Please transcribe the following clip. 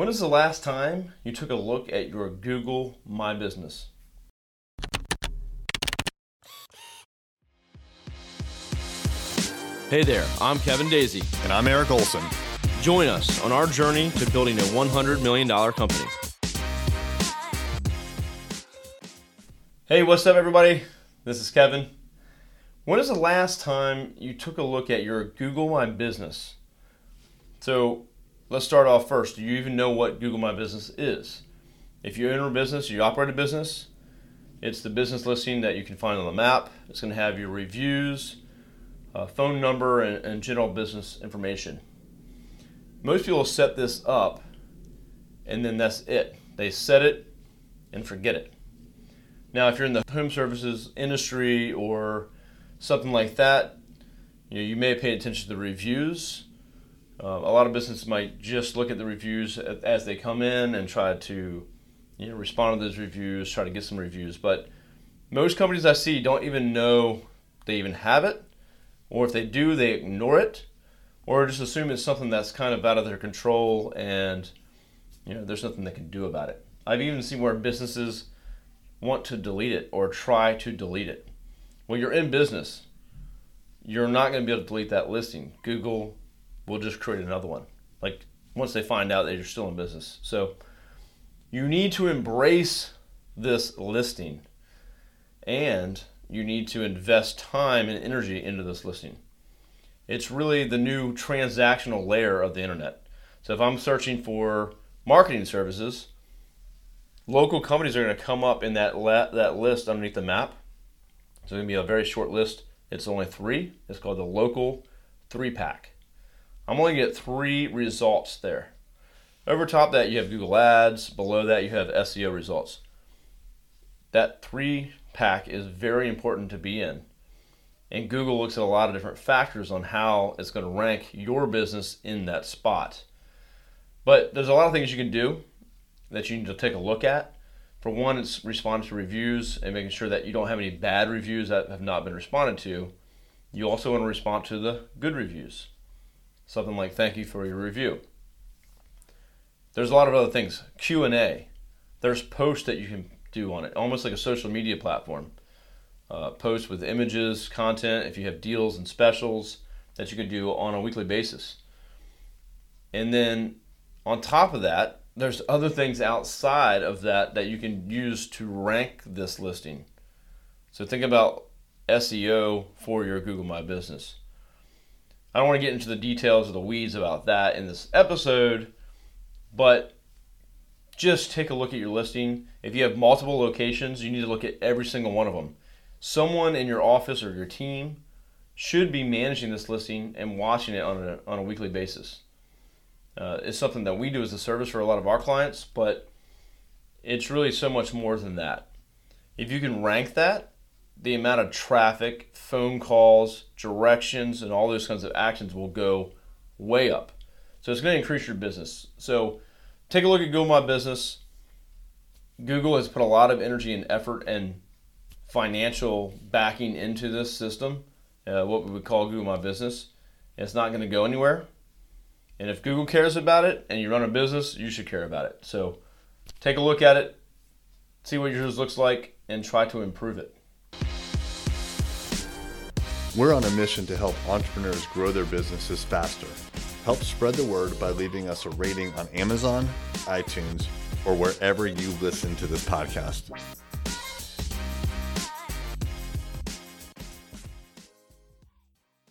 When is the last time you took a look at your Google My Business? Hey there, I'm Kevin Daisey. And I'm Erik Olson. Join us on our journey to building a $100 million company. Hey, what's up, everybody? This is Kevin. When is the last time you took a look at your Google My Business? So, let's start off first. Do you even know what Google My Business is? If you're in a business, you operate a business, it's the business listing that you can find on the map. It's going to have your reviews, uh, phone number, and, and general business information. Most people set this up and then that's it. They set it and forget it. Now, if you're in the home services industry or something like that, you know, you may pay attention to the reviews. Uh, a lot of businesses might just look at the reviews as they come in and try to, you know, respond to those reviews, try to get some reviews. But most companies I see don't even know they even have it, or if they do, they ignore it, or just assume it's something that's kind of out of their control and, you know, there's nothing they can do about it. I've even seen where businesses want to delete it or try to delete it. Well, you're in business. You're not going to be able to delete that listing. Google will just create another one. Like once they find out that you're still in business. So you need to embrace this listing and you need to invest time and energy into this listing. It's really the new transactional layer of the internet. So if I'm searching for marketing services, local companies are going to come up in that la- that list underneath the map. So it's going to be a very short list. It's only three. It's called the local three pack. I'm only going to get three results there. Over top that you have Google Ads. Below that you have SEO results. That three pack is very important to be in. And Google looks at a lot of different factors on how it's going to rank your business in that spot. But there's a lot of things you can do that you need to take a look at. For one, it's responding to reviews and making sure that you don't have any bad reviews that have not been responded to. You also want to respond to the good reviews. Something like thank you for your review. There's a lot of other things. Q&A. There's posts that you can do on it, almost like a social media platform. Uh, posts with images, content, if you have deals and specials that you can do on a weekly basis. And then on top of that, there's other things outside of that that you can use to rank this listing. So think about SEO for your Google My Business. I don't want to get into the details of the weeds about that in this episode, but just take a look at your listing. If you have multiple locations, you need to look at every single one of them. Someone in your office or your team should be managing this listing and watching it on a, on a weekly basis uh, is something that we do as a service for a lot of our clients, but it's really so much more than that. If you can rank that, the amount of traffic, phone calls, directions, and all those kinds of actions will go way up. So it's going to increase your business. So take a look at Google My Business. Google has put a lot of energy and effort and financial backing into this system, uh, what we would call Google My Business. It's not going to go anywhere. And if Google cares about it and you run a business, you should care about it. So take a look at it, see what yours looks like, and try to improve it. We're on a mission to help entrepreneurs grow their businesses faster. Help spread the word by leaving us a rating on Amazon, iTunes, or wherever you listen to this podcast.